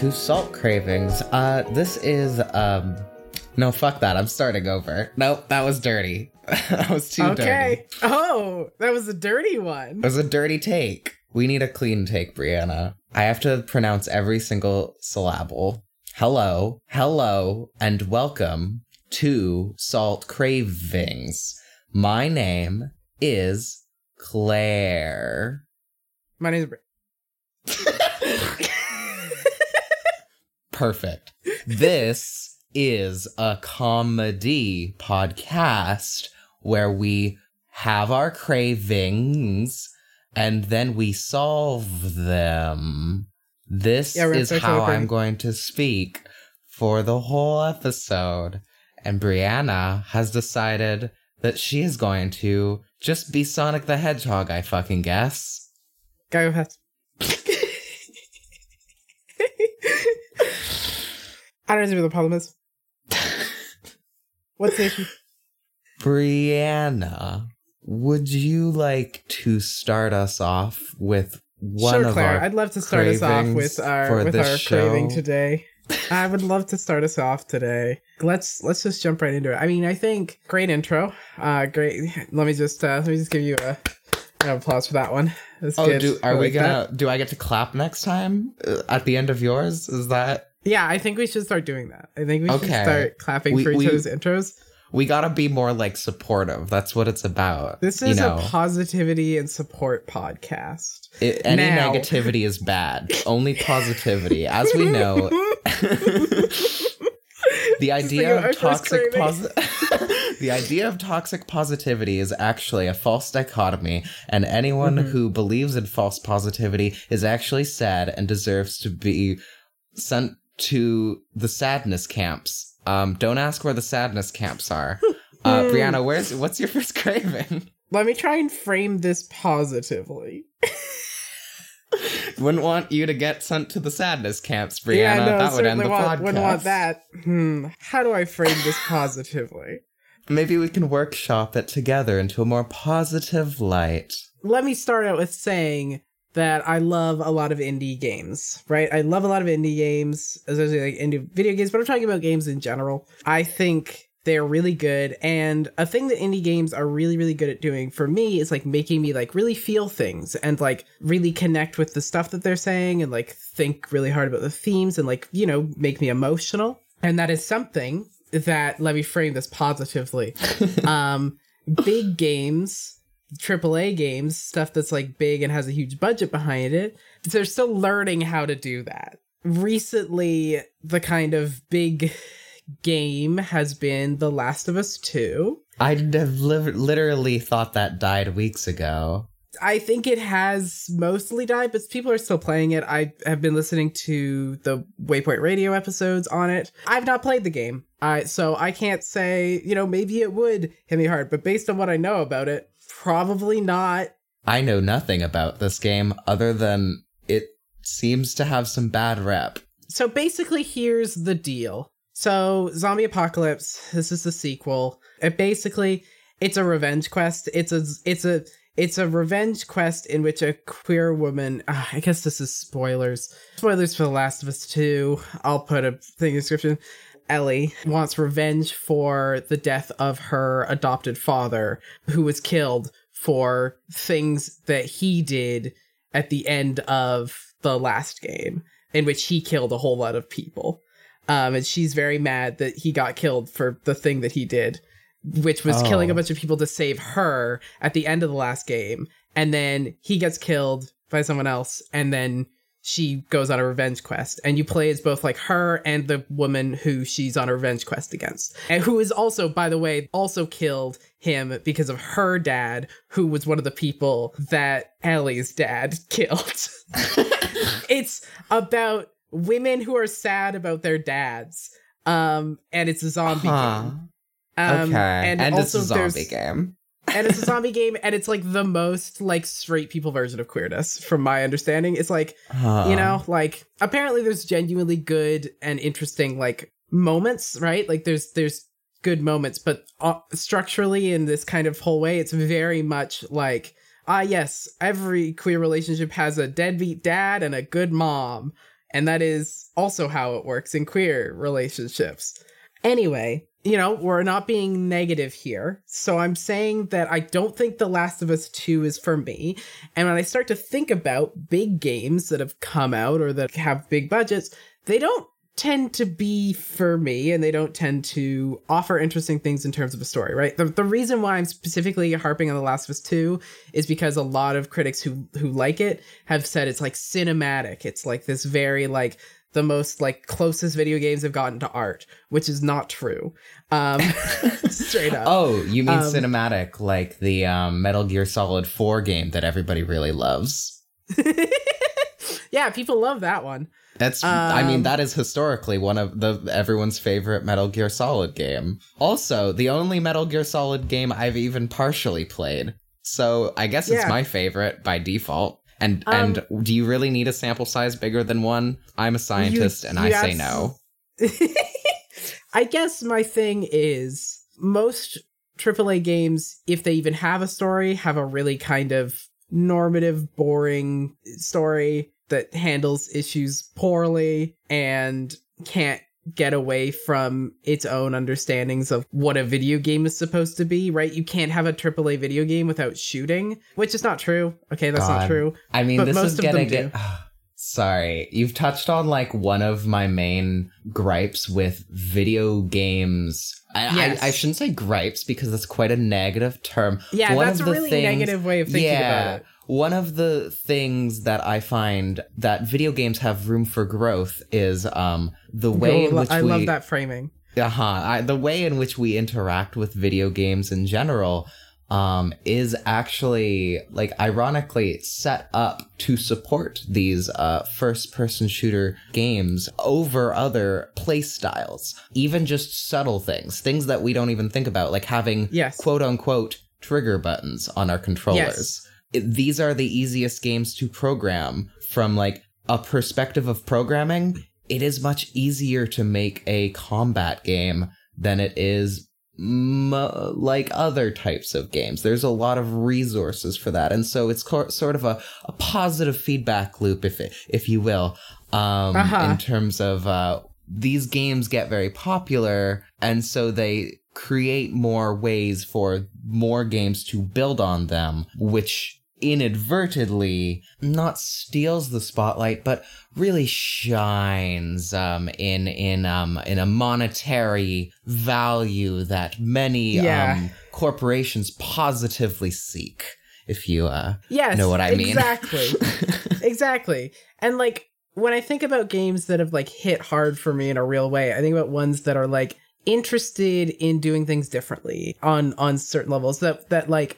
to Salt Cravings. Uh, this is, um, no, fuck that. I'm starting over. Nope, that was dirty. that was too dirty. Okay. dirty. Oh, that was a dirty one. It was a dirty take. We need a clean take, Brianna. I have to pronounce every single syllable. Hello, hello, and welcome to Salt Cravings. My name is Claire. My name's Bri- Perfect. this is a comedy podcast where we have our cravings and then we solve them. This Yeah, is how. I'm going to speak for the whole episode. And Brianna has decided that she is going to just be Sonic the Hedgehog, I fucking guess. Go ahead. I don't know what the problem is. What's the issue? Brianna, would you like to start us off with one sure, Claire. I'd love to start us off with our with our show? craving today. I would love to start us off today. Let's let's just jump right into it. I mean, I think great intro. Uh great. Let me just uh let me just give you a an applause for that one. That's Oh, good. do, are we like that. gonna? Do I get to clap next time uh, at the end of yours? Is that Yeah, I think we should start doing that. I think we should start clapping We- for each we- other's intros. we gotta be more like supportive? That's what it's about. This you is know, a positivity and support podcast. it- any now- negativity is bad. Only positivity, as we know. the idea of toxic posi- the idea of toxic positivity is actually a false dichotomy and anyone Mhm. who believes in false positivity is actually sad and deserves to be sent to the sadness camps um don't ask where the sadness camps are uh Hmm. brianna where's what's your first craving Let me try and frame this positively. wouldn't want you to get sent to the sadness camps brianna yeah, no, that would end the want, podcast wouldn't want that. Hmm. How do I frame this positively? maybe we can workshop it together into a more positive light Let me start out with saying that I love a lot of indie games, right? I love a lot of indie games, especially like indie video games, but I'm talking about games in general. I think they're really good. And a thing that indie games are really, really good at doing for me is like making me like really feel things and like really connect with the stuff that they're saying and like think really hard about the themes and like, you know, make me emotional. And that is something that let me frame this positively. um, big games AAA games, stuff that's like big and has a huge budget behind it, they're still learning how to do that. Recently, the kind of big game has been The Last of Us 2. i'd have li- literally thought that died weeks ago I think it has mostly died, but people are still playing it. I have been listening to the Waypoint Radio episodes on it. I've not played the game, I so I can't say, you know, maybe it would hit me hard, but based on what I know about it, probably not. I know nothing about this game other than it seems to have some bad rep. So basically, here's the deal. So, Zombie Apocalypse. This is the sequel. It basically, it's a revenge quest. It's a, it's a, it's a revenge quest in which a queer woman. ah, I guess this is spoilers. Spoilers for The Last of Us Two. I'll put a thing in the description. Ellie wants revenge for the death of her adopted father, who was killed for things that he did at the end of the last game, in which he killed a whole lot of people. Um, and she's very mad that he got killed for the thing that he did, which was Oh. killing a bunch of people to save her at the end of the last game. And then he gets killed by someone else, and then she goes on a revenge quest. And you play as both like her and the woman who she's on a revenge quest against. And who is also, by the way, also killed him because of her dad, who was one of the people that Ellie's dad killed. it's about women who are sad about their dads. Um, and it's a zombie Huh. game. Um, okay. And, it's also a zombie game. And it's a zombie game, and it's like the most like straight people version of queerness, from my understanding. It's like you know, like apparently there's genuinely good and interesting like moments, right? Like there's there's good moments, but uh, structurally in this kind of whole way, it's very much like ah yes, every queer relationship has a deadbeat dad and a good mom. And that is also how it works in queer relationships. Anyway, you know, we're not being negative here. So I'm saying that I don't think The Last of Us 2 is for me. And when I start to think about big games that have come out or that have big budgets, they don't tend to be for me and they don't tend to offer interesting things in terms of a story, right? The, the reason why I'm specifically harping on The Last of Us 2 is because a lot of critics who who like it have said it's like cinematic. It's like this very like the most like closest video games have gotten to art, which is not true. Um straight up. Oh, you mean Um, cinematic, like the um, Metal Gear Solid 4 game that everybody really loves? yeah, people love that one. That's I mean Um, that is historically one of the everyone's favorite Metal Gear Solid game. Also, the only Metal Gear Solid game I've even partially played. So, I guess it's my favorite by default. And Um, and do you really need a sample size bigger than one? I'm a scientist and I say no. I guess my thing is most AAA games, if they even have a story, have a really kind of normative, boring story that handles issues poorly and can't get away from its own understandings of what a video game is supposed to be, right? You can't have a AAA video game without shooting, which is not true. Okay, that's not true. I mean, But this most is of them getting do. it. Sorry, you've touched on like one of my main gripes with video games. I, Yes. I, I shouldn't say gripes because that's quite a negative term. Yeah, One that's of a the really things- negative way of thinking yeah, about it. One of the things that I find that video games have room for growth is um the way in which I we love that framing. uh-huh. The way in which we interact with video games in general um, is actually like ironically set up to support these uh, first-person shooter games over other play styles. Even just subtle things, things that we don't even think about, like having Yes. quote unquote trigger buttons on our controllers. It- these are the easiest games to program from like a perspective of programming. It is much easier to make a combat game than it is mo- like other types of games. There's a lot of resources for that, and so it's co- sort of a, a positive feedback loop, if it, if you will, um, Uh-huh. in terms of uh, these games get very popular, and so they create more ways for more games to build on them, which inadvertently not steals the spotlight but really shines um in in um in a monetary value that many Yeah. um corporations positively seek if you uh Yes. know what I mean. Exactly. exactly. And like when I think about games that have like hit hard for me in a real way, I think about ones that are like interested in doing things differently on on certain levels that that like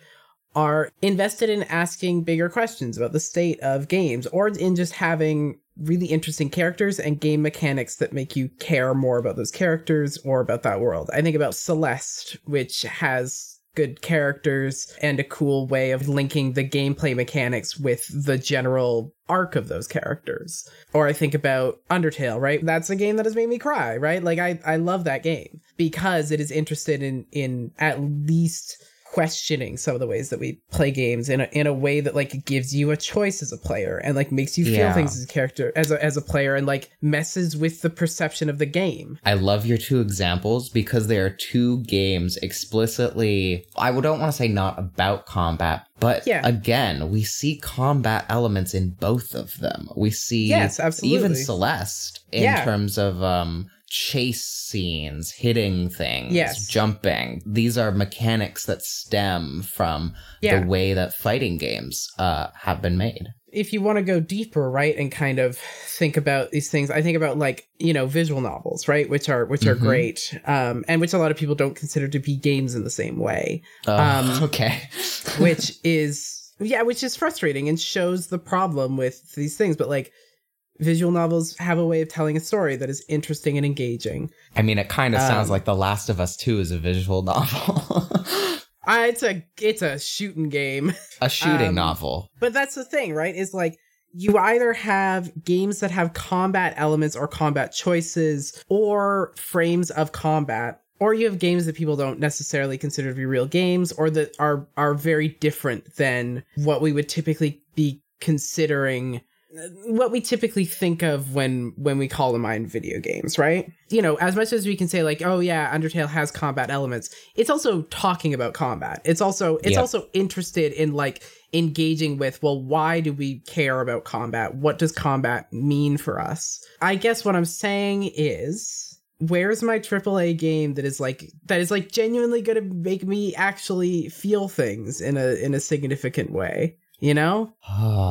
are invested in asking bigger questions about the state of games or in just having really interesting characters and game mechanics that make you care more about those characters or about that world. I think about Celeste, which has good characters and a cool way of linking the gameplay mechanics with the general arc of those characters. Or I think about Undertale, right? That's a game that has made me cry, right? Like I I love that game because it is interested in in at least questioning some of the ways that we play games in a, in a way that like gives you a choice as a player and like makes you feel Yeah. things as a character as a as a player and like messes with the perception of the game. I love your two examples because they are two games explicitly, I don't want to say not about combat, but Yeah. again, we see combat elements in both of them. We see Yes, absolutely. even Celeste in Yeah. terms of um chase scenes, hitting things, Yes. jumping. These are mechanics that stem from Yeah. the way that fighting games uh have been made. if you want to go deeper, right, and kind of think about these things, I think about like you know visual novels, right, which are which are Mhm. great, um, and which a lot of people don't consider to be games in the same way, Um, okay. which is yeah, which is frustrating and shows the problem with these things. But like visual novels have a way of telling a story that is interesting and engaging. I mean, it kind of sounds Um, like The Last of Us 2 is a visual novel. Uh, it's a it's a shooting game. a shooting Um, novel. But that's the thing, right? Is like you either have games that have combat elements or combat choices or frames of combat, or you have games that people don't necessarily consider to be real games or that are are very different than what we would typically be considering what we typically think of when when we call to mind video games, right? You know, as much as we can say like, oh yeah, Undertale has combat elements, it's also talking about combat. It's also it's Yep. also interested in like engaging with, well, why do we care about combat? What does combat mean for us? I guess what I'm saying is where's my AAA game that is like that is like genuinely going to make me actually feel things in a in a significant way, you know?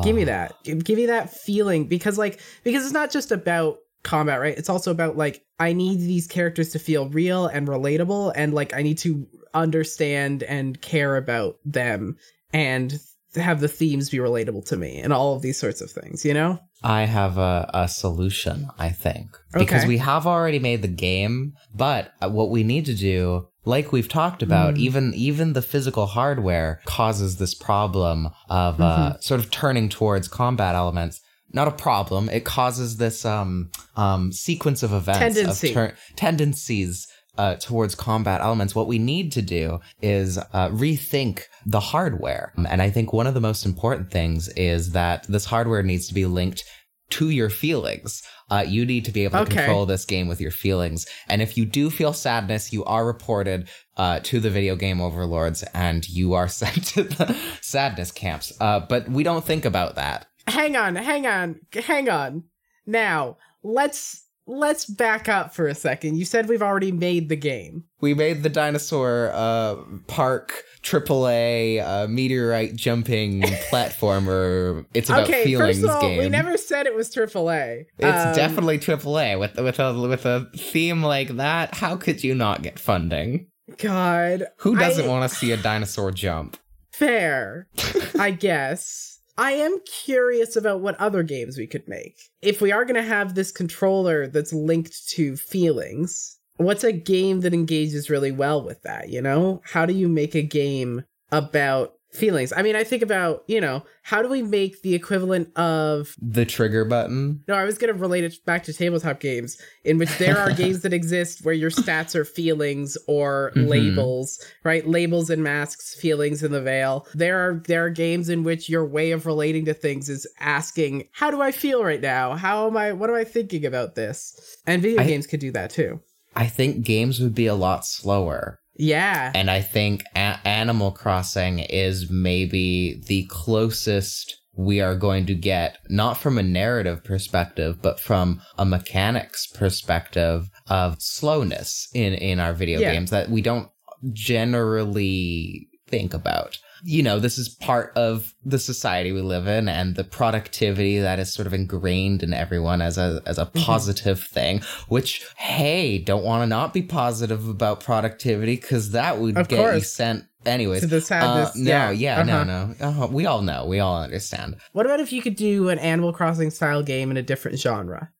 give me that give give me that feeling because like because it's not just about combat right it's also about like i need these characters to feel real and relatable and like i need to understand and care about them and have the themes be relatable to me and all of these sorts of things you know I have a, a solution, I think. Because Okay. we have already made the game, but uh, what we need to do, like we've talked about, Mm. even even the physical hardware causes this problem of uh, Mm-hmm. sort of turning towards combat elements. Not a problem. It causes this um, um, sequence of events Tendency. of tur- tendencies uh, towards combat elements. What we need to do is uh, rethink the hardware. And I think one of the most important things is that this hardware needs to be linked to your feelings. Uh, you need to be able to Okay. control this game with your feelings. And if you do feel sadness, you are reported uh, to the video game overlords and you are sent to the sadness camps. Uh, but we don't think about that. hang on hang on hang on now let's let's back up for a second you said we've already made the game We made the dinosaur uh, park AAA uh, meteorite jumping platformer. It's about okay feelings first of all game. we never said it was aaa it's Um, definitely AAA with with a with a theme like that. How could you not get funding? god Who doesn't want to see a dinosaur jump? Fair, I guess. I am curious about what other games we could make. If we are going to have this controller that's linked to feelings, what's a game that engages really well with that, you know? How do you make a game about feelings? I mean, I think about, you know, how do we make the equivalent of The trigger button. no, I was going to relate it back to tabletop games, in which there are games that exist where your stats are feelings or Mhm. labels, right? Labels and masks, feelings in the veil. There are there are games in which your way of relating to things is asking, "How do I feel right now? How am I? What am I thinking about this?" And video I- games could do that too. I think games would be a lot slower. Yeah, And I think a- Animal Crossing is maybe the closest we are going to get, not from a narrative perspective, but from a mechanics perspective of slowness in, in our video Yeah. games that we don't generally think about. You know, this is part of the society we live in and the productivity that is sort of ingrained in everyone as a as a Mm-hmm. positive thing, which hey, don't want to not be positive about productivity cuz that would Of get you sent anyways. to the Uh, no, yeah, uh-huh. no, no. Uh, we all know. We all understand. What about if you could do an Animal Crossing style game in a different genre?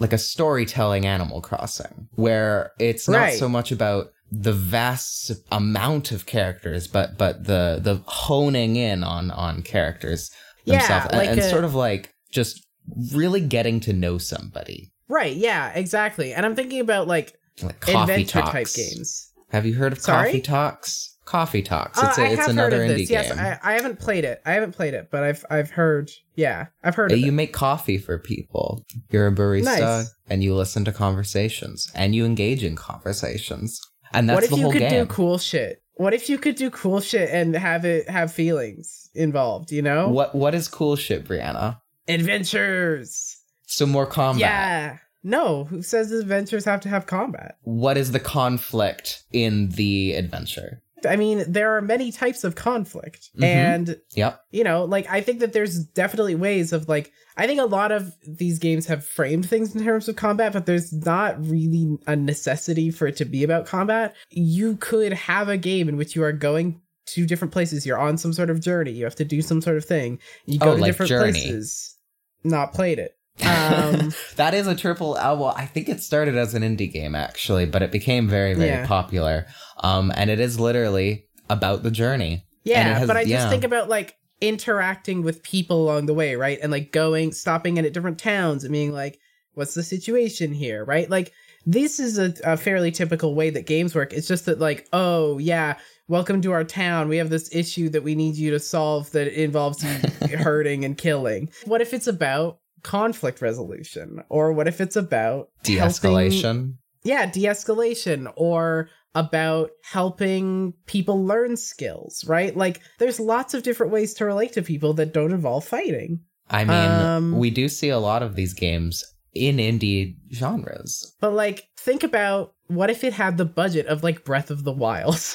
Like a storytelling Animal Crossing where it's not Right. so much about the vast amount of characters, but but the the honing in on on characters themselves, and, like and a- sort of like just really getting to know somebody, Right, yeah, exactly. And I'm thinking about like like coffee adventure talks. type games. Have you heard of Sorry? Coffee Talks? Coffee Talks. Uh, It's a, I it's have another indie. Yes, game. I, I haven't played it. I haven't played it, but I've I've heard. Yeah, I've heard Uh, you it. make coffee for people. You're a barista Nice. and you listen to conversations and you engage in conversations. And that's What if the you whole could game. do cool shit? What if you could do cool shit and have it have feelings involved? You know, What what is cool shit, Brianna? adventures. So more combat. Yeah. No, who says adventures have to have combat? What is the conflict in the adventure? I mean, there are many types of conflict, Mhm. and Yep. you know, like I think that there's definitely ways of like I think a lot of these games have framed things in terms of combat, but there's not really a necessity for it to be about combat. You could have a game in which you are going to different places. You're on some sort of journey. You have to do some sort of thing. You go Oh, to like different Journey. places. Not played it. Um, that is a triple uh, well, I think it started as an indie game actually, but it became very, very Yeah. popular. Um, and it is literally about the journey. And it yeah, has- but I just think about like interacting with people along the way, right? And like going, stopping in at different towns and being like, what's the situation here, right? Like, this is a, a fairly typical way that games work. It's just that, like, oh, yeah, welcome to our town. We have this issue that we need you to solve that involves you hurting and killing. What if it's about conflict resolution? Or what if it's about De helping- yeah, de-escalation or about helping people learn skills, right? Like there's lots of different ways to relate to people that don't involve fighting. I mean, Um, we do see a lot of these games in indie genres. But like think about what if it had the budget of like Breath of the Wild?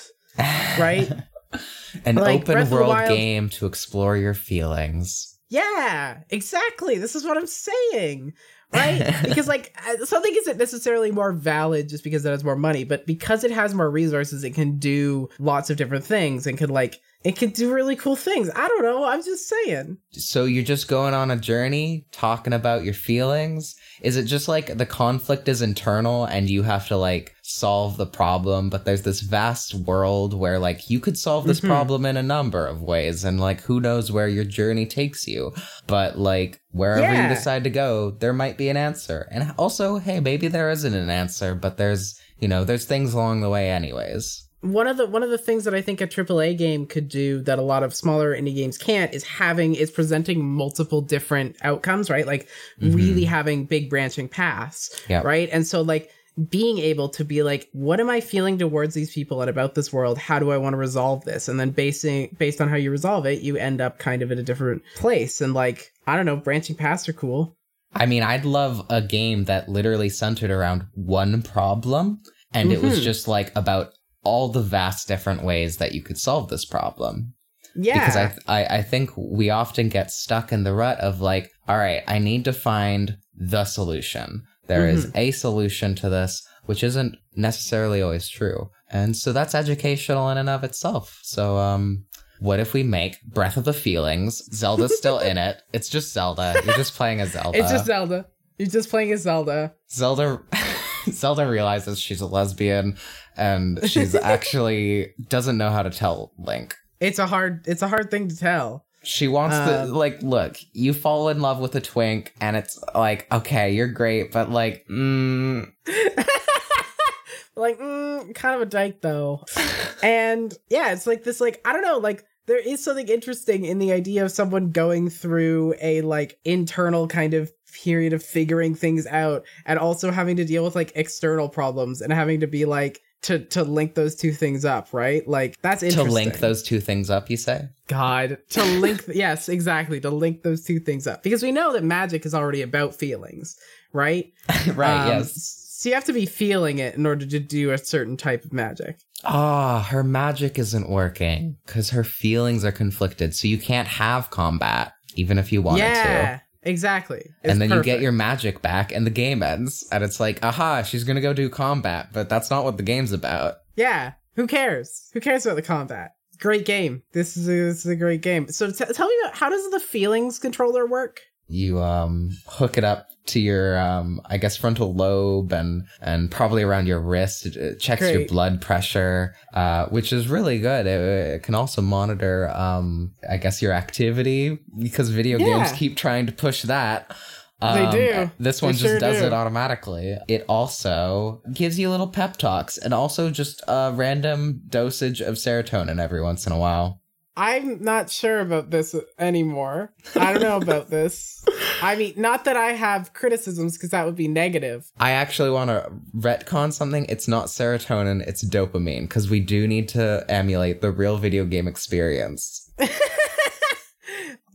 Right? An Like, open world Wild- game to explore your feelings. Yeah, exactly. This is what I'm saying. Right? because like uh, something isn't necessarily more valid just because it has more money, but because it has more resources, it can do lots of different things and can like it can do really cool things. I don't know. I'm just saying. So you're just going on a journey talking about your feelings? Is it just like the conflict is internal and you have to like solve the problem, but there's this vast world where like you could solve this Mhm. problem in a number of ways and like who knows where your journey takes you. But like wherever Yeah. you decide to go, there might be an answer. And also, hey, maybe there isn't an answer, but there's, you know, there's things along the way anyways. one of the one of the things that I think a AAA game could do that a lot of smaller indie games can't is having is presenting multiple different outcomes, right? Like Mhm. really having big branching paths, Yeah. right? And so like being able to be like, what am I feeling towards these people and about this world? How do I want to resolve this? And then basing based on how you resolve it, you end up kind of in a different place. And like, I don't know, branching paths are cool. I mean, I'd love a game that literally centered around one problem and it was Mhm. just like about all the vast different ways that you could solve this problem. Yeah. Because I, I I think we often get stuck in the rut of like, all right, I need to find the solution. There is Mm-hmm. a solution to this, which isn't necessarily always true. And so that's educational in and of itself. So um what if we make Breath of the Feelings? Zelda's still in it. It's just Zelda. You're just playing as Zelda. it's just Zelda. You're just playing as Zelda. Zelda Zelda realizes she's a lesbian and she's actually doesn't know how to tell Link. It's a hard it's a hard thing to tell. She wants to Um, like look, you fall in love with a twink and it's like, okay, you're great, but like mm, like mm, kind of a dyke though. And yeah it's like this like i don't know like there is something interesting in the idea of someone going through a like internal kind of period of figuring things out and also having to deal with like external problems and having to be like to to link those two things up right like that's interesting. to link those two things up, you say? god to link yes exactly to link those two things up because we know that magic is already about feelings right right, Um, yes. So you have to be feeling it in order to do a certain type of magic. Ah, her magic isn't working because her feelings are conflicted. So you can't have combat, even if you wanted to. Exactly. It's and then you get your magic back and the game ends and it's like aha she's gonna go do combat but that's not what the game's about yeah. Who cares? Who cares about the combat? Great game. This is a, this is a great game. So t- tell me about how does the feelings controller work? You um hook it up to your um i guess frontal lobe and and probably around your wrist it, it checks your blood pressure uh which is really good it, it can also monitor um i guess your activity because video games keep trying to push that They Um, do. This They one sure just does do. it automatically. It also gives you little pep talks and also just a random dosage of serotonin every once in a while. I'm not sure about this anymore. I don't know about this. I mean, not that I have criticisms because that would be negative. I actually want to retcon something. It's not serotonin, it's dopamine because we do need to emulate the real video game experience.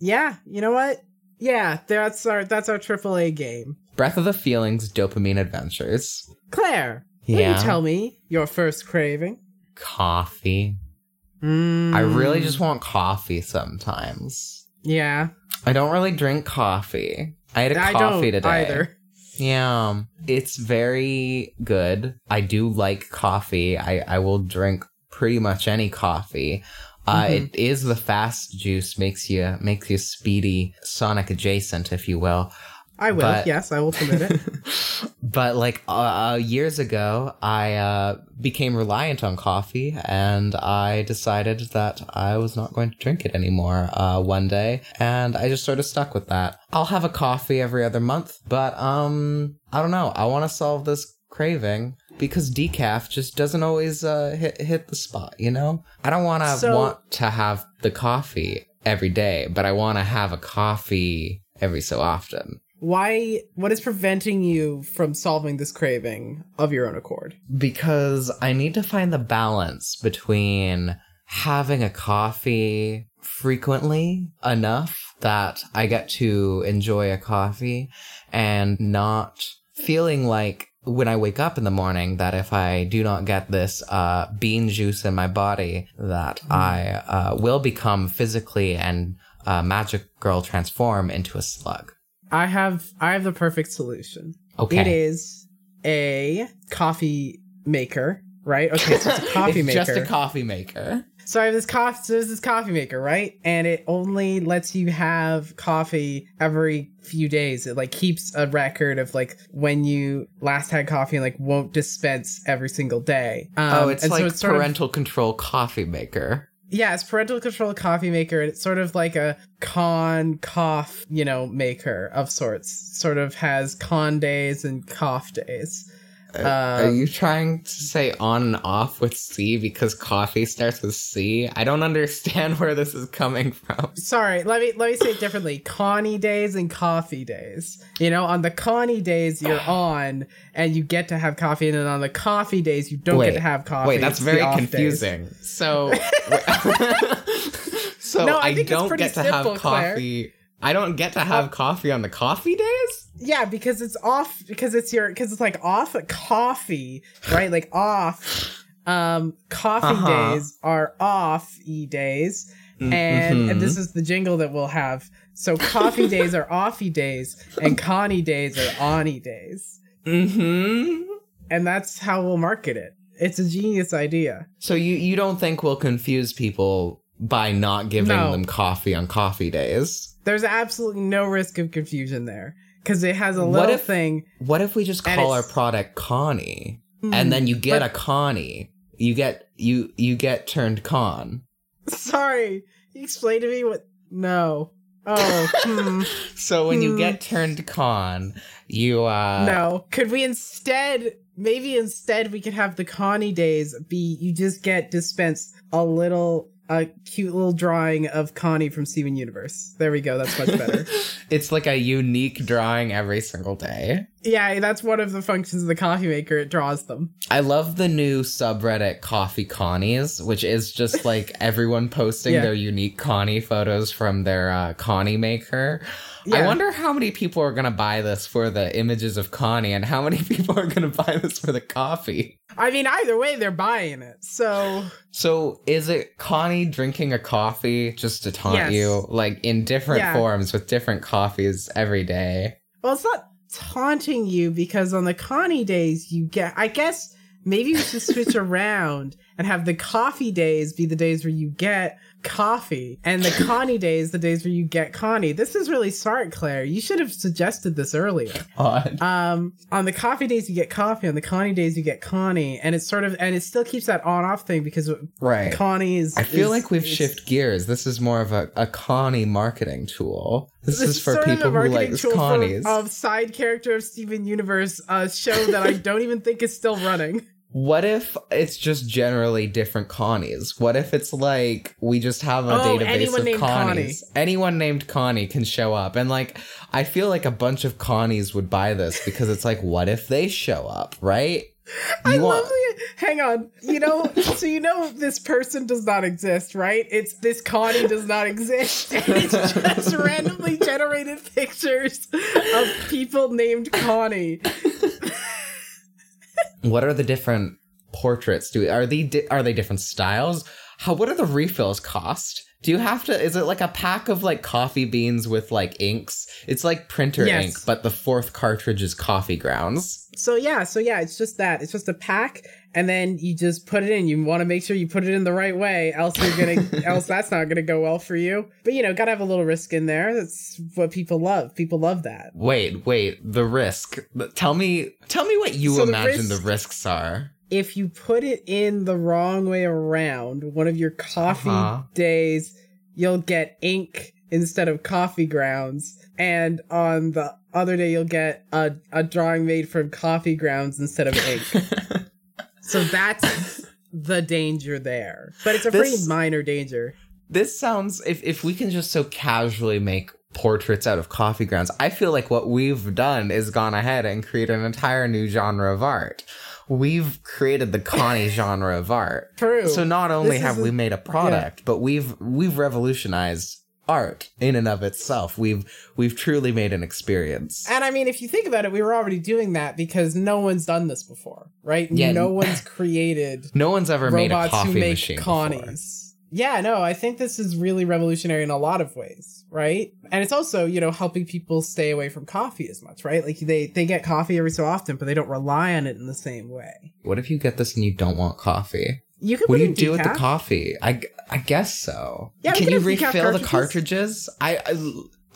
Yeah, you know what? Yeah, that's our that's our AAA game. Breath of the Feelings Dopamine Adventures. Claire, will Yeah. you tell me your first craving? Coffee. Mm, I really just want coffee sometimes. yeah. I don't really drink coffee. I had a I coffee today. either. Yeah, it's very good. I do like coffee. I, I will drink pretty much any coffee. Uh, Mhm. It is the fast juice makes you makes you speedy, Sonic adjacent, if you will. I will. But- yes, I will commit it. but like uh, uh, years ago, I uh, became reliant on coffee, and I decided that I was not going to drink it anymore uh, one day, and I just sort of stuck with that. I'll have a coffee every other month, but um, I don't know. I want to solve this craving because decaf just doesn't always uh, hit hit the spot. You know, I don't want to So- want to have the coffee every day, but I want to have a coffee every so often. Why? What is preventing you from solving this craving of your own accord? because I need to find the balance between having a coffee frequently enough that I get to enjoy a coffee and not feeling like when I wake up in the morning that if I do not get this uh, bean juice in my body that I uh, will become physically and uh, magic girl transform into a slug. I have I have the perfect solution. Okay. It is a coffee maker, right? Okay, so it's a coffee It's maker. just a coffee maker. so I have this coffee. So there's this coffee maker, right? And it only lets you have coffee every few days. It like keeps a record of like when you last had coffee and like won't dispense every single day. Um, oh, it's like so it's sort of- parental control coffee maker. Yeah, it's parental control coffee maker. It's sort of like a con cough, you know, maker of sorts. Sort of has con days and cough days. Are Um, you trying to say on and off with C because coffee starts with C? I don't understand where this is coming from. Sorry, let me let me say it differently. Connie days and coffee days. You know, on the Connie days you're on and you get to have coffee, and then on the coffee days you don't Wait, get to have coffee. Wait, that's It's very off days. confusing. So, so No, I I, don't get to simple, have Claire. coffee. I don't get to have coffee on the coffee days. Yeah, because it's off because it's your because it's like off coffee, right? Like off. Um, coffee Uh-huh. days are off e days, Mm, and, and this is the jingle that we'll have. So coffee days are offy days, and Connie days are ony days, Mm-hmm. and that's how we'll market it. It's a genius idea. So you you don't think we'll confuse people by not giving No. them coffee on coffee days? There's absolutely no risk of confusion there because it has a What little if- thing. What if we just call our product Connie, and then you get but- a Connie? You get you you get turned con. Sorry, you explain to me what? No. Oh, hmm. So when you Hmm. get turned con, you uh no. Could we instead, maybe instead, we could have the Connie days be you just get dispensed a little, a cute little drawing of Connie from Steven Universe. There we go. That's much better. it's like a unique drawing every single day. yeah, that's one of the functions of the coffee maker. It draws them. I love the new subreddit Coffee Connies, which is just like everyone posting Yeah. their unique Connie photos from their uh, Connie maker. I wonder how many people are gonna buy this for the images of Connie, and how many people are gonna buy this for the coffee. I mean, either way, they're buying it. So So is it Connie drinking a coffee just to taunt Yes. you, like in different Yeah. forms with different coffees every day? Well, it's not taunting you because on the Connie days you get. I guess maybe we should switch around and have the coffee days be the days where you get coffee, and the Connie days the days where you get Connie. This is really smart, Claire. You should have suggested this earlier. Odd. Um, on the coffee days you get coffee, on the Connie days you get Connie, and it's sort of and it still keeps that on off thing because Right. Connie is. I feel is- like we've shifted gears. This is more of a, a Connie marketing tool. This, is for of people who like Connies. a side character of Steven Universe, a show that I don't even think is still running. What if it's just generally different Connies? What if it's like we just have a Oh, database of Connies? Anyone named Connie can show up. And like, I feel like a bunch of Connies would buy this because it's like, what if they show up, right? I want- love the. Hang on. You know, so you know this person does not exist, right? It's this Connie does not exist. And it's just randomly generated pictures of people named Connie. What are the different portraits? Do are they di- are they different styles? How what are the refills cost? Do you have to? Is it like a pack of like coffee beans with like inks? It's like printer Yes. ink, but the fourth cartridge is coffee grounds. So yeah, so yeah, it's just that. It's just a pack, and then you just put it in. You want to make sure you put it in the right way, else you're gonna, else that's not gonna go well for you. But you know, gotta have a little risk in there. That's what people love. People love that. Wait, wait, the risk. Tell me, tell me what you So imagine the risk- risks are. if you put it in the wrong way around, one of your coffee Uh-huh. days, you'll get ink instead of coffee grounds. And on the other day, you'll get a, a drawing made from coffee grounds instead of ink. so that's the danger there. But it's a This- pretty minor danger. this sounds if if we can just so casually make portraits out of coffee grounds. I feel like what we've done is gone ahead and created an entire new genre of art. We've created the Connie genre of art. True. So not only This have we made a product, but we've we've revolutionized art in and of itself. We've we've truly made an experience. And I mean, if you think about it, we were already doing that because no one's done this before, right? Yeah. No one's created No one's ever made a robots coffee who make machine before. Connies. Yeah, no, I think this is really revolutionary in a lot of ways, right? And it's also, you know, helping people stay away from coffee as much, right? Like they they get coffee every so often, but they don't rely on it in the same way. What if you get this and you don't want coffee? You can What do you do with the decaf. coffee? I guess so. Yeah, can can you decaf refill the cartridges. cartridges? I,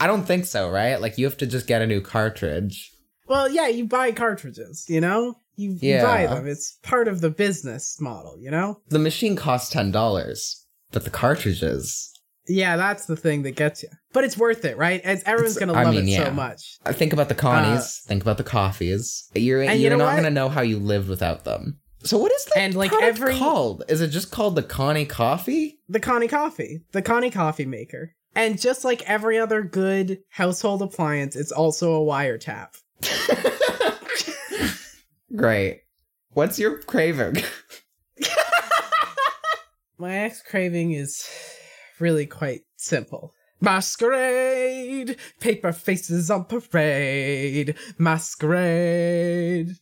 I I don't think so, right? Like you have to just get a new cartridge. Well, yeah, you buy cartridges, you know? You, you buy them. It's part of the business model, you know? The machine costs ten dollars, but the cartridges. Yeah, that's the thing that gets you. But it's worth it, right? It's, everyone's going to I love mean, it yeah. so much. I think about the connies. think about the coffees. You're Uh, And you you're know not gonna know how you lived without them. So what is the And, like, every- called? Is it just called the Connie Coffee? The Connie Coffee, the Connie Coffee Maker. And just like every other good household appliance, it's also a wiretap. Great. What's your craving? My ex craving is really quite simple. Masquerade, paper faces on parade, masquerade.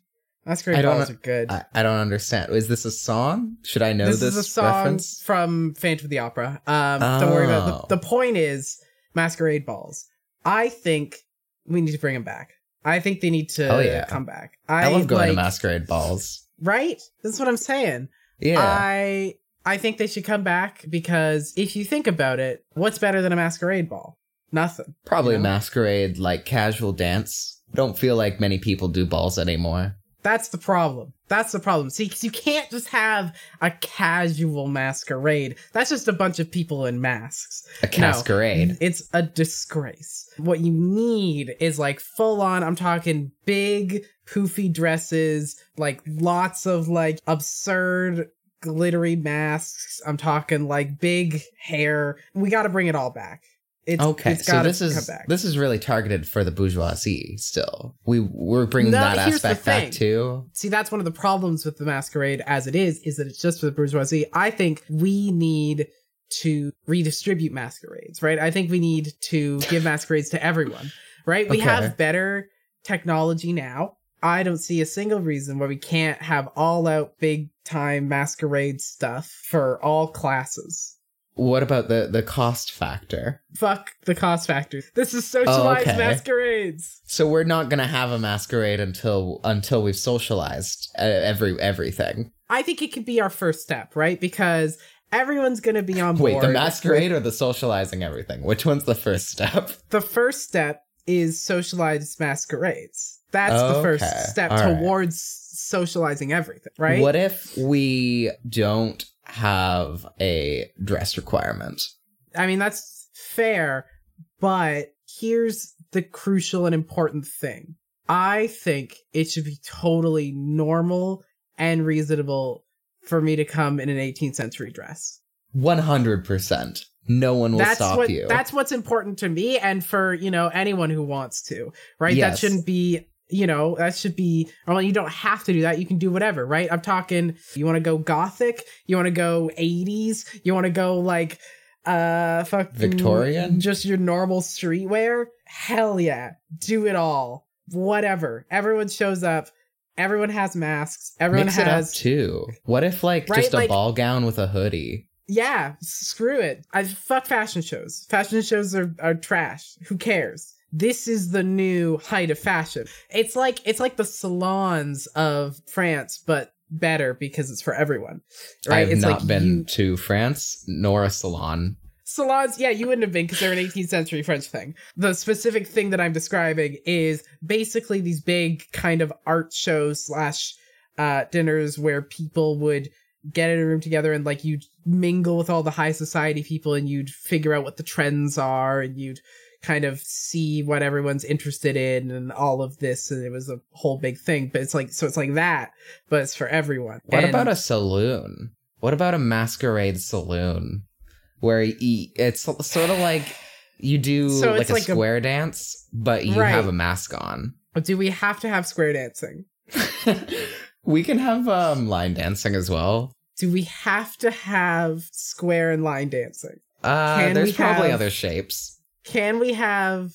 Masquerade I balls are good. I, I don't understand. Is this a song? Should I know this, this, is a song reference? from Phantom of the Opera. Um, Don't worry about Oh. it. The, the point is masquerade balls. I think we need to bring them back. I think they need to yeah. come back. I, I, love going to masquerade balls. Right? That's what I'm saying. Yeah. I I think they should come back because if you think about it, what's better than a masquerade ball? Nothing. Probably you know? masquerade like casual dance. Don't feel like many people do balls anymore. That's the problem. That's the problem. See, 'cause you can't just have a casual masquerade. That's just a bunch of people in masks. A cascade. It's a disgrace. What you need is like full on, I'm talking big, poofy dresses, like lots of like absurd, glittery masks. I'm talking like big hair. We got to bring it all back. It's, Okay, it's so this is back. this is really targeted for the bourgeoisie. Still, we we're bringing No, that aspect back too. See, that's one of the problems with the masquerade as it is, is that it's just for the bourgeoisie. I think we need to redistribute masquerades, right? I think we need to give masquerades to everyone, right? We Okay. have better technology now. I don't see a single reason why we can't have all out big time masquerade stuff for all classes. What about the the cost factor? Fuck the cost factor. This is socialized okay. masquerades. So we're not gonna have a masquerade until until we've socialized uh, every everything. I think it could be our first step, right? Because everyone's going to be on board. Wait, the masquerade or the socializing everything? Which one's the first step? the first step is socialized masquerades. That's the first step all right. towards socializing everything, right? What if we don't have a dress requirement? I mean, that's fair, but here's the crucial and important thing. I think it should be totally normal and reasonable for me to come in an 18th century dress. One hundred percent. No one will that's stop what you. that's what's important to me and for, you know, anyone who wants to, right? Yes. That shouldn't be you know, that should be, well, you don't have to do that. You can do whatever, right? I'm talking, you want to go gothic? You want to go 80s? You want to go like, uh, fucking Victorian? Just your normal streetwear? Hell yeah. Do it all. Whatever. Everyone shows up. Everyone has masks. Everyone Mix has. too. What if like Right, just a like- ball gown with a hoodie? Yeah, screw it. I fuck fashion shows. Fashion shows are, are trash. Who cares? This is the new height of fashion. It's like it's like the salons of France, but better because it's for everyone. Right? I have it's not like been you- to France nor a salon. salons. Yeah, you wouldn't have been because they're an 18th century French thing. The specific thing that I'm describing is basically these big kind of art shows slash uh, dinners where people would get in a room together and like you'd mingle with all the high society people and you'd figure out what the trends are and you'd kind of see what everyone's interested in and all of this and it was a whole big thing but it's like so it's like that but it's for everyone What And- about a saloon? What about a masquerade saloon? Where it's sort of like You do So like a like a- square dance, but you Right. have a mask on. Do we have to have square dancing? we can have um line dancing as well. Do we have to have square and line dancing? Uh there's probably have- other shapes. Can we have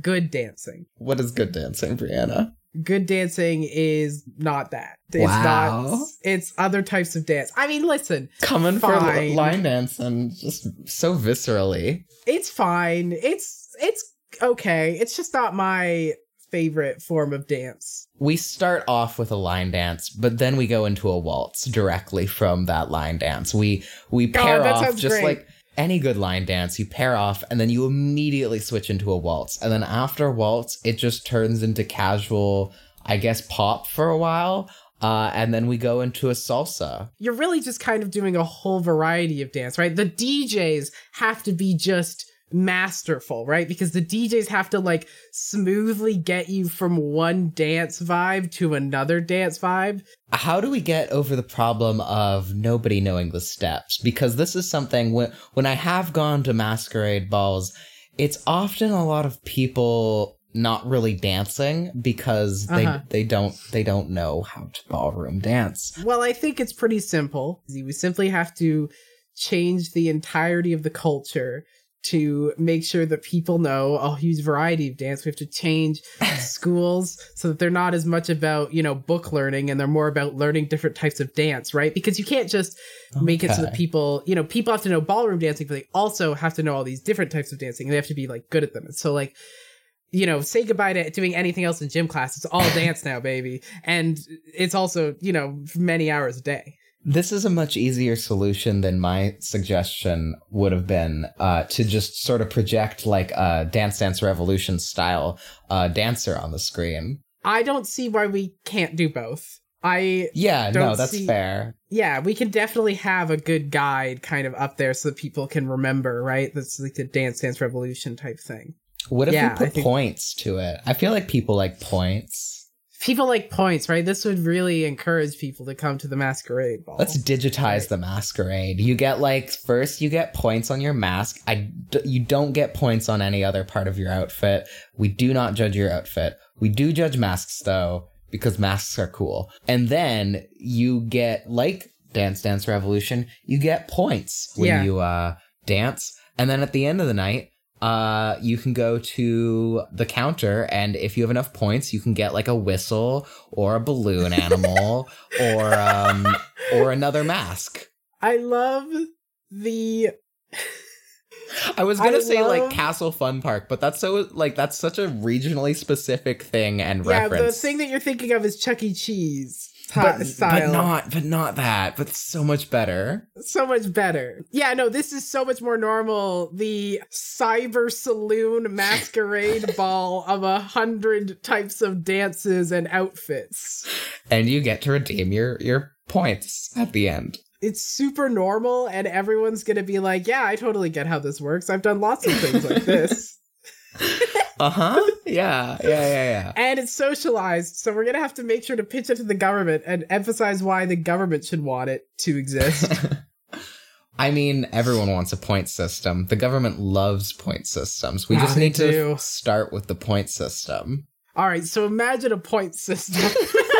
good dancing? What is good dancing, Brianna? Good dancing is not that. It's Wow. not it's other types of dance. I mean, listen, Coming for Fine. li- line dance and just so viscerally. it's fine. It's it's okay. It's just not my favorite form of dance. We start off with a line dance, but then we go into a waltz directly from that line dance. We we pair that off just great. like any good line dance, you pair off and then you immediately switch into a waltz. And then after waltz, it just turns into casual, I guess, pop for a while. Uh, and then we go into a salsa. You're really just kind of doing a whole variety of dance, right? The DJs have to be just masterful, right? Because the DJs have to like smoothly get you from one dance vibe to another dance vibe. How do we get over the problem of nobody knowing the steps? Because this is something when when I have gone to masquerade balls, it's often a lot of people not really dancing because they Uh-huh. they don't they don't know how to ballroom dance. Well, I think it's pretty simple. We simply have to change the entirety of the culture to make sure that people know oh, a huge variety of dance. We have to change schools so that they're not as much about, you know, book learning and they're more about learning different types of dance, right? Because you can't just make it so that people, you know, people have to know ballroom dancing, but they also have to know all these different types of dancing and they have to be like good at them. And so like you know, say goodbye to doing anything else in gym class. It's all dance now, baby. And it's also, you know, many hours a day. This is a much easier solution than my suggestion would have been uh, to just sort of project like a Dance Dance Revolution style uh, dancer on the screen. I don't see why we can't do both. I Yeah, no, that's see- fair. yeah, we can definitely have a good guide kind of up there so that people can remember, right? That's like the Dance Dance Revolution type thing. What if Yeah, we put think- points to it? I feel like people like points. People like points, right? This would really encourage people to come to the masquerade ball. Let's digitize Right. the masquerade. You get like first you get points on your mask. I d- you don't get points on any other part of your outfit. We do not judge your outfit. We do judge masks though because masks are cool. And then you get like Dance Dance Revolution, you get points when Yeah. you uh dance. And then at the end of the night, uh you can go to the counter and if you have enough points, you can get like a whistle or a balloon animal or um or another mask. I love the I was gonna I say like Castle Fun Park, but that's so like that's such a regionally specific thing and yeah, reference. the thing that you're thinking of is Chuck E. Cheese but, style. but not but not that. But so much better. so much better. Yeah, no, this is so much more normal. The cyber saloon masquerade ball of a hundred types of dances and outfits. And you get to redeem your your points at the end. It's super normal, and everyone's gonna be like, "Yeah, I totally get how this works. I've done lots of things like this." Uh huh. yeah. Yeah. Yeah. Yeah. and it's socialized, so we're gonna have to make sure to pitch it to the government and emphasize why the government should want it to exist. I mean, everyone wants a point system. The government loves point systems. We just need to do. start with the point system. All right, so imagine a point system.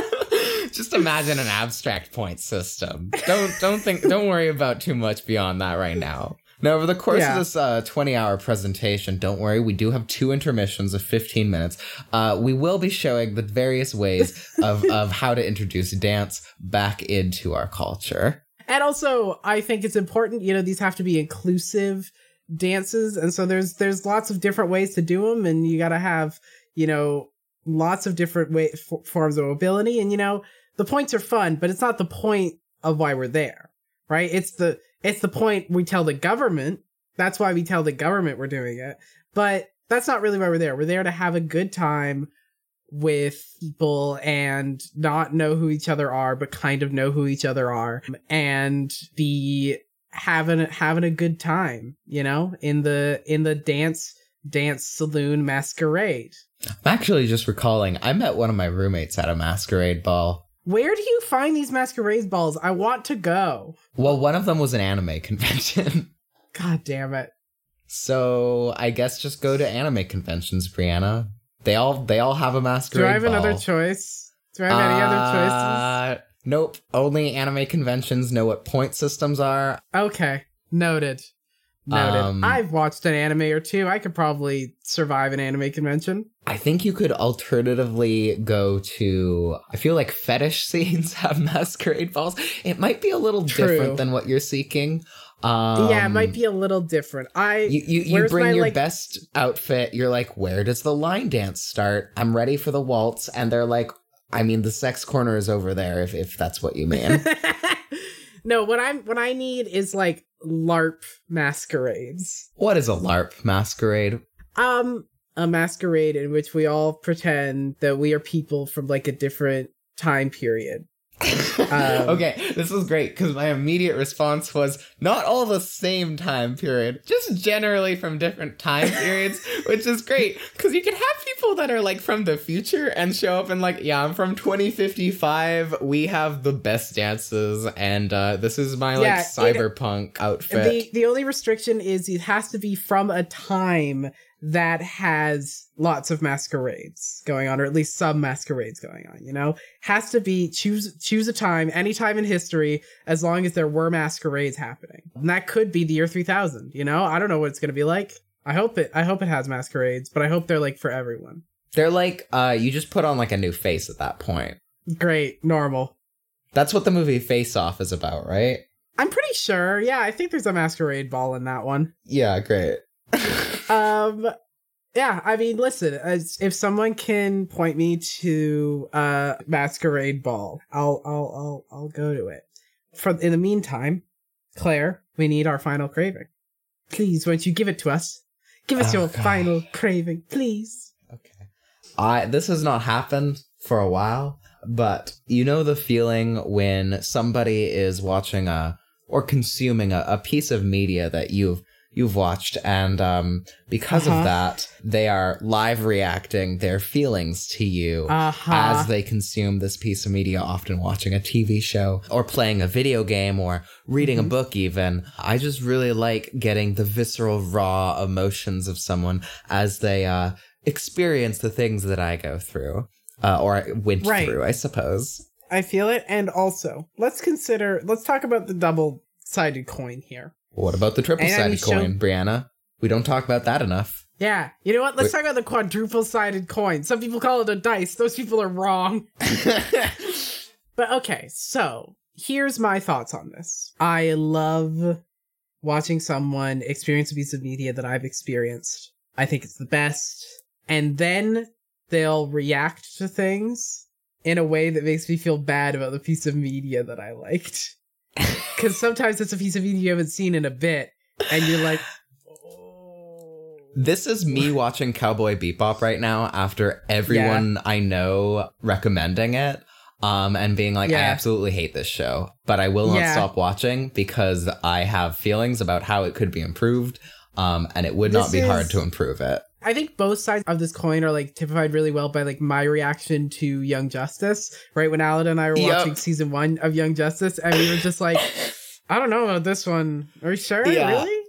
Just imagine an abstract point system. Don't don't think don't worry about too much beyond that right now. Now, over the course Yeah. of this uh, 20 hour presentation, don't worry, we do have two intermissions of 15 minutes. Uh, we will be showing the various ways of, of how to introduce dance back into our culture. And also, I think it's important, you know, these have to be inclusive dances. And so there's there's lots of different ways to do them and you got to have, you know, lots of different way f- forms of mobility and you know, the points are fun, but it's not the point of why we're there. Right? It's the it's the point we tell the government. That's why we tell the government we're doing it. But that's not really why we're there. We're there to have a good time with people and not know who each other are, but kind of know who each other are and be having having a good time, you know, in the in the dance dance saloon masquerade. I'm actually just recalling, I met one of my roommates at a masquerade ball. Where do you find these masquerade balls? I want to go. Well, one of them was an anime convention. God damn it. So I guess just go to anime conventions, Brianna. They all they all have a masquerade. Ball. Do I have ball. another choice? Do I have any other choices? Uh, Nope. Only anime conventions know what point systems are. Okay, noted. Noted. Um, I've watched an anime or two. I could probably survive an anime convention. I think you could alternatively go to. I feel like fetish scenes have masquerade balls. It might be a little True. different than what you're seeking. Um, yeah, it might be a little different. I You you, you bring my, your like- best outfit. You're like, where does the line dance start? I'm ready for the waltz, and they're like, I mean, the sex corner is over there. If if that's what you mean. no, what I'm what I need is like LARP masquerades. what is a LARP masquerade? Um, a masquerade in which we all pretend that we are people from like a different time period. Um, okay, this was great because my immediate response was not all the same time period, just generally from different time periods, which is great because you can have people that are like from the future and show up and like, yeah, I'm from 2055. We have the best dances, and uh, this is my like Yeah, it- cyberpunk outfit. The the only restriction is it has to be from a time that has lots of masquerades going on, or at least some masquerades going on. You know, has to be choose choose a time, any time in history, as long as there were masquerades happening. And that could be the year three thousand. You know, I don't know what it's gonna be like. I hope it. I hope it has masquerades, but I hope they're like for everyone. They're like, uh, you just put on like a new face at that point. Great, normal. That's what the movie Face Off is about, right? I'm pretty sure. Yeah, I think there's a masquerade ball in that one. Yeah, great. Um yeah i mean listen if someone can point me to a masquerade ball i'll i'll i'll, I'll go to it for in the meantime claire we need our final craving please won't you give it to us give us Oh, your God. final craving please Okay. I this has not happened for a while, but you know the feeling when somebody is watching a or consuming a, a piece of media that you've you've watched and um because Uh-huh. of that they are live reacting their feelings to you uh-huh as they consume this piece of media, often watching a TV show or playing a video game or reading a Mhm. book, even. I just really like getting the visceral, raw emotions of someone as they uh, experience the things that I go through uh, or I went Right. through, I suppose. i feel it and also let's consider let's talk about the double sided coin here What about the triple sided show- coin, Brianna? We don't talk about that enough. yeah you know what let's Wait. talk about the quadruple sided coin some people call it a dice those people are wrong But okay, so here's my thoughts on this. I love watching someone experience a piece of media that I've experienced. I think it's the best. And then they'll react to things in a way that makes me feel bad about the piece of media that I liked. Because sometimes it's a piece of media you haven't seen in a bit, and you're like, oh. This is me watching Cowboy Bebop right now after everyone I know recommending it. Um, and being like, I absolutely hate this show, but I will not Yeah. stop watching because I have feelings about how it could be improved. Um, and it would not This be hard to improve it. I think both sides of this coin are like typified really well by like my reaction to Young Justice, right? When Alan and I were Yep. watching season one of Young Justice, and we were just like, I don't know about this one. Are you sure? Yeah. Really?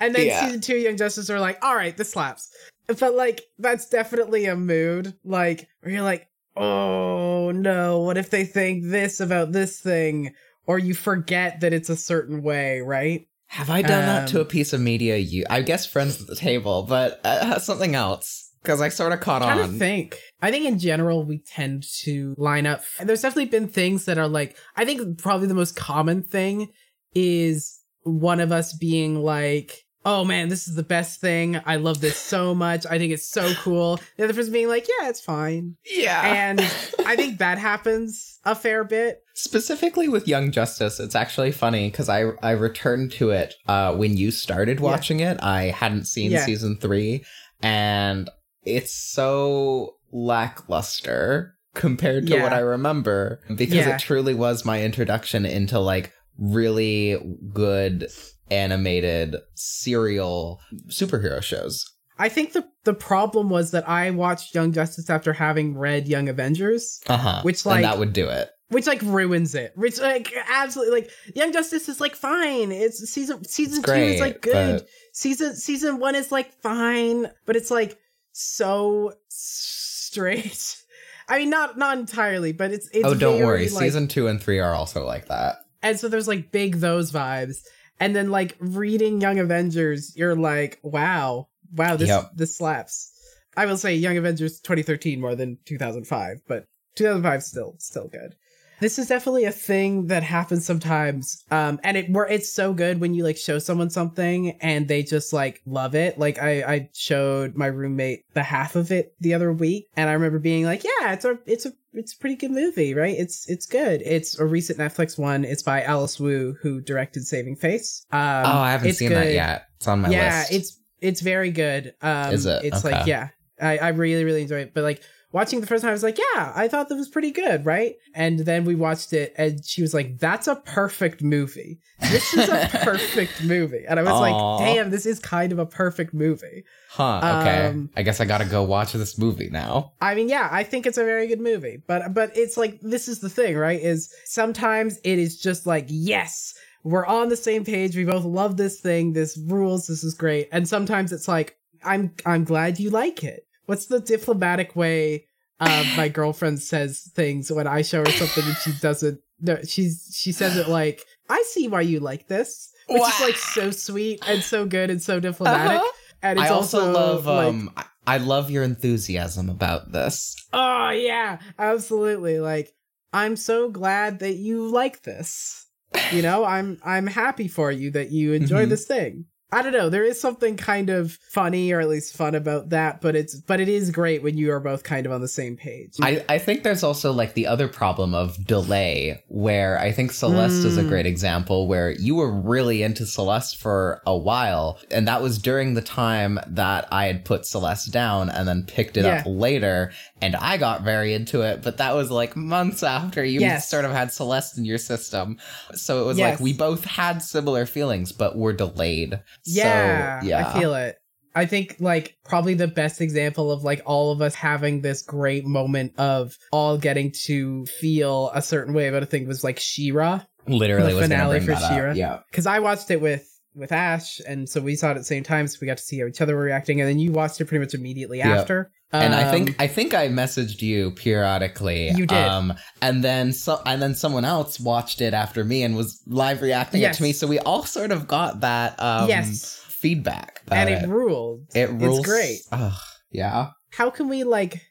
And then Yeah. season two Young Justice are like, all right, this slaps. But like, that's definitely a mood, like, where you're like, oh no, what if they think this about this thing? Or you forget that it's a certain way, right? Have I done that to Um, a piece of media? You, I guess friends at the table, but uh, something else because I sort of caught on. to think. I think in general we tend to line up. There's definitely been things that are like. I think probably the most common thing is one of us being like, "Oh man, this is the best thing. I love this so much. I think it's so cool." The other person being like, "Yeah, it's fine." yeah, And I think that happens a fair bit. Specifically with Young Justice, it's actually funny because I I returned to it uh, when you started Yeah. watching it. I hadn't seen Yeah. season three, and it's so lackluster compared to Yeah. what I remember because Yeah. it truly was my introduction into like really good animated serial superhero shows. I think the the problem was that I watched Young Justice after having read Young Avengers. Uh huh. Which, and like- that would do it. which like ruins it. Which like absolutely like Young Justice is like fine. It's season season It's two is like good. but- Season season one is like fine, but it's like so straight. I mean, not not entirely, but it's it's oh, don't very, worry. like- Season two and three are also like that. and so there's like big those vibes, and then like reading Young Avengers, you're like, wow, wow, this Yep. this slaps. I will say Young Avengers 2013 more than 2005, but 2005 still still good. This is definitely a thing that happens sometimes, um, and it where it's so good when you like show someone something and they just like love it. Like I I showed my roommate the half of it the other week, and I remember being like, yeah, it's a it's a it's a pretty good movie, right? It's it's good. It's a recent Netflix one. It's by Alice Wu, who directed Saving Face. Um, oh, I haven't seen that yet. It's on my yeah, list. Yeah, it's it's very good. Um, Is it? It's like yeah, I I really really enjoy it. But like watching the first time, I was like, yeah, I thought that was pretty good, right? And then we watched it, and she was like, that's a perfect movie. This is a perfect movie, and I was Aw. like, damn, this is kind of a perfect movie. huh. Okay. um, I guess I gotta go watch this movie now. I mean, yeah, I think it's a very good movie, but but it's like this is the thing, right? Is sometimes it is just like yes, we're on the same page. We both love this thing. This rules. This is great. And sometimes it's like I'm I'm glad you like it. What's the diplomatic way um, my girlfriend says things when I show her something and she doesn't? No, she's she says it like I see why you like this, which is like so sweet and so good and so diplomatic. Uh-huh. And it's I also, love like, um I- I love your enthusiasm about this. Oh yeah, absolutely. Like I'm so glad that you like this. You know, I'm I'm happy for you that you enjoy Mhm. this thing. I don't know. There is something kind of funny or at least fun about that, but it's but it is great when you are both kind of on the same page. I, I think there's also like the other problem of delay, where I think Celeste is a Mm. great example where you were really into Celeste for a while, and that was during the time that I had put Celeste down and then picked it up later, and I got very into it, but that was like months after you Yes. sort of had Celeste in your system. So it was Yes. like we both had similar feelings, but were delayed. Yeah, so, yeah. I feel it. I think like probably the best example of like all of us having this great moment of all getting to feel a certain way about a thing was like She-Ra. Literally The finale for She-Ra. Yeah. because I watched it with with Ash, and so we saw it at the same time, so we got to see how each other were reacting, and then you watched it pretty much immediately Yeah. after. And I Um, think I think I messaged you periodically. You did. Um, and then so and then someone else watched it after me and was live reacting it to me. So we all sort of got that um yes, feedback. and it, it ruled. it rules. It's great. Ugh, yeah. How can we like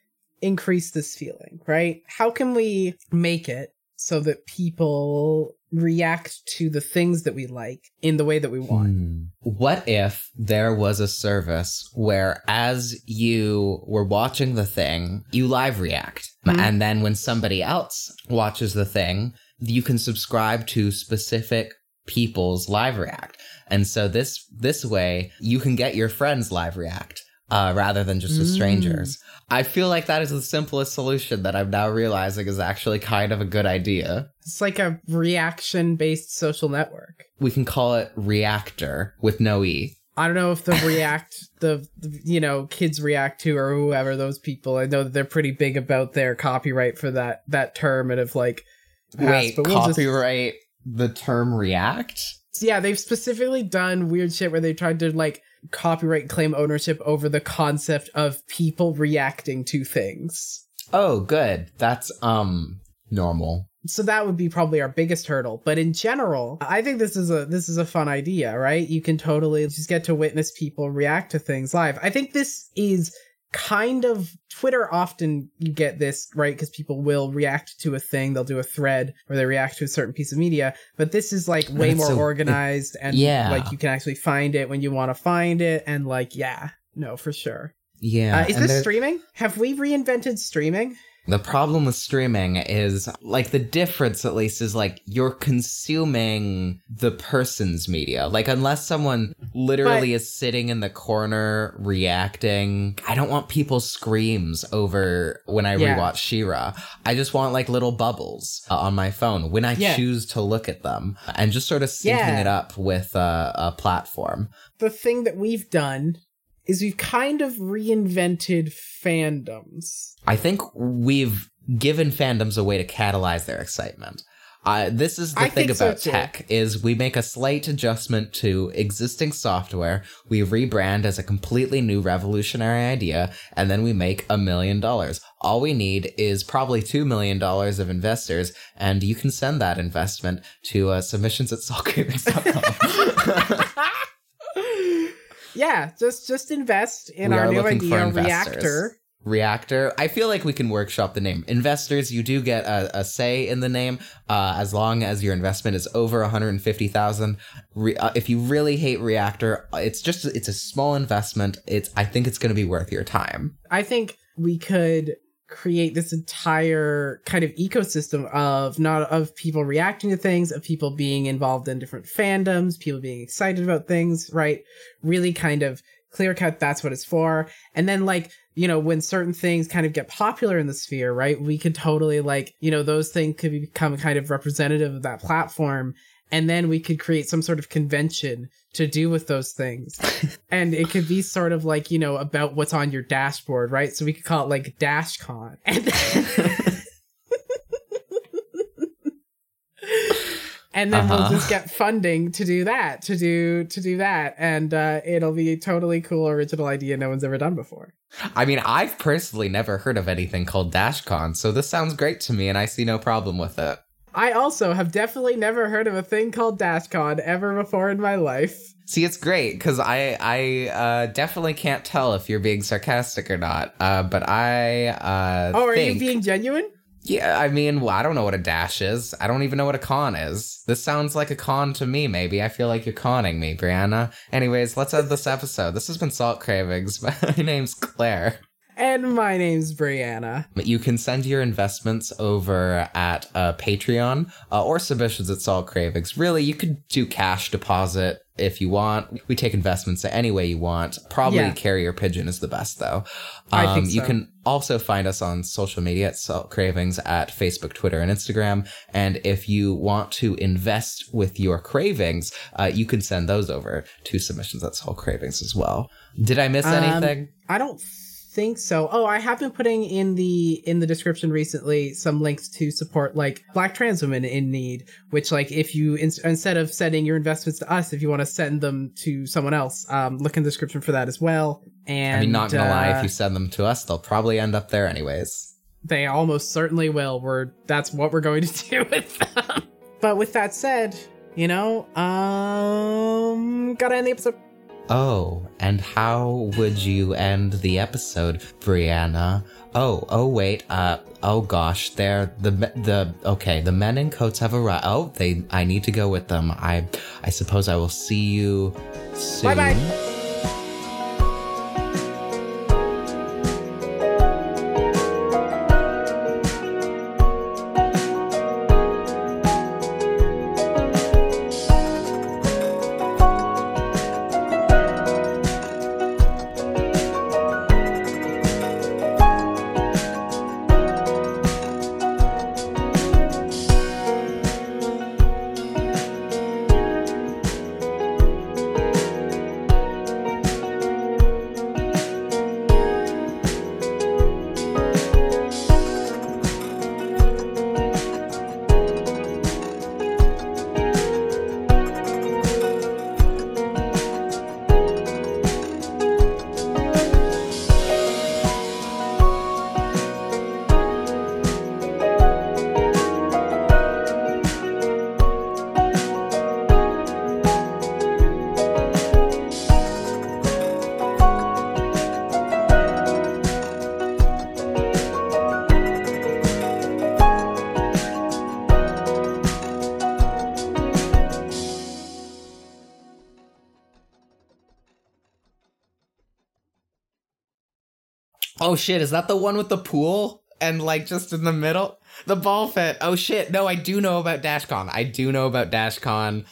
increase this feeling? Right? How can we make it so that people react to the things that we like in the way that we want? Hmm. What if there was a service where, as you were watching the thing, you live react, Mhm. and then when somebody else watches the thing, you can subscribe to specific people's live react, and so this this way you can get your friends live react. Uh, rather than just Mm. strangers. I feel like that is the simplest solution that I'm now realizing is actually kind of a good idea. It's like a reaction based social network. We can call it Reactor with no E. I don't know if the react the, the you know kids react to or whoever those people. I know that they're pretty big about their copyright for that that term and of like passed, Wait, but we'll just- copyright the term react? yeah they've specifically done weird shit where they tried to like copyright claim ownership over the concept of people reacting to things. Oh, good. That's um normal. So that would be probably our biggest hurdle. But in general, I think this is a this is a fun idea, right? You can totally just get to witness people react to things live. I think this is kind of Twitter often you get this, right? Because people will react to a thing, they'll do a thread or they react to a certain piece of media. But this is like way more so- organized and yeah. like you can actually find it when you want to find it and like yeah, no, for sure. Yeah. uh, is this streaming? Have we reinvented streaming? The problem with streaming is like the difference at least is like you're consuming the person's media. Like unless someone literally But- is sitting in the corner reacting, I don't want people's screams over when I Yeah. rewatch She-Ra. I just want like little bubbles uh, on my phone when I Yeah. choose to look at them and just sort of syncing Yeah. it up with uh, a platform. the thing that we've done is we've kind of reinvented fandoms. I think we've given fandoms a way to catalyze their excitement. Uh, this is the I thing think so, about tech is we make a slight adjustment to existing software we rebrand as a completely new revolutionary idea and then we make a million dollars all we need is probably two million dollars of investors and you can send that investment to uh, submissions at saltcravings.com yeah, just just invest in We our new idea. Reactor. Reactor. I feel like we can workshop the name. Investors, you do get a, a say in the name uh, as long as your investment is over 150,000. Re- uh, if you really hate Reactor, uh, it's just it's a small investment. It's I think it's going to be worth your time. I think we could create this entire kind of ecosystem of not of people reacting to things, of people being involved in different fandoms, people being excited about things, right? Really kind of clear cut that's what it's for. And then like, you know, when certain things kind of get popular in the sphere, right? We could totally like, you know, those things could become kind of representative of that platform. And then we could create some sort of convention to do with those things. and it could be sort of like, you know, about what's on your dashboard, right? So we could call it like DashCon. And then, and then we'll Uh-huh. just get funding to do that, to do to do that. And uh, it'll be a totally cool original idea no one's ever done before. I mean, I've personally never heard of anything called DashCon, so this sounds great to me, and I see no problem with it. I also have definitely never heard of a thing called DashCon ever before in my life. See, it's great because I I uh, definitely can't tell if you're being sarcastic or not. Uh, but I uh, Oh, are think, you being genuine? Yeah, I mean, well, I don't know what a dash is. I don't even know what a con is. This sounds like a con to me. Maybe I feel like you're conning me, Brianna. Anyways, let's end this episode. This has been Salt Cravings. My name's Claire. And my name's Brianna. You can send your investments over at uh, Patreon uh, or submissions at Salt Cravings. Really, you could do cash deposit if you want. We take investments any way you want. Probably Yeah. carrier pigeon is the best though. I think so. You can also find us on social media at Salt Cravings at Facebook, Twitter, and Instagram. And if you want to invest with your cravings, uh, you can send those over to submissions at Salt Cravings as well. Did I miss Um, anything? I don't think so. Oh, I have been putting in the in the description recently some links to support like Black trans women in need. Which, like, if you in, instead of sending your investments to us, if you want to send them to someone else, um, look in the description for that as well. And I mean, not gonna lie, uh, if you send them to us, they'll probably end up there anyways. they almost certainly will. We're that's what we're going to do with them. but with that said, you know, um, gotta end the episode. Oh, and how would you end the episode, Brianna? Oh, oh wait, uh, oh gosh, they're the the okay, the men in coats have arrived. Oh, they, I need to go with them. I, I suppose I will see you soon. Bye-bye. Oh shit, is that the one with the pool? And like just in the middle? The ball fit. Oh shit. No, I do know about DashCon. I do know about DashCon.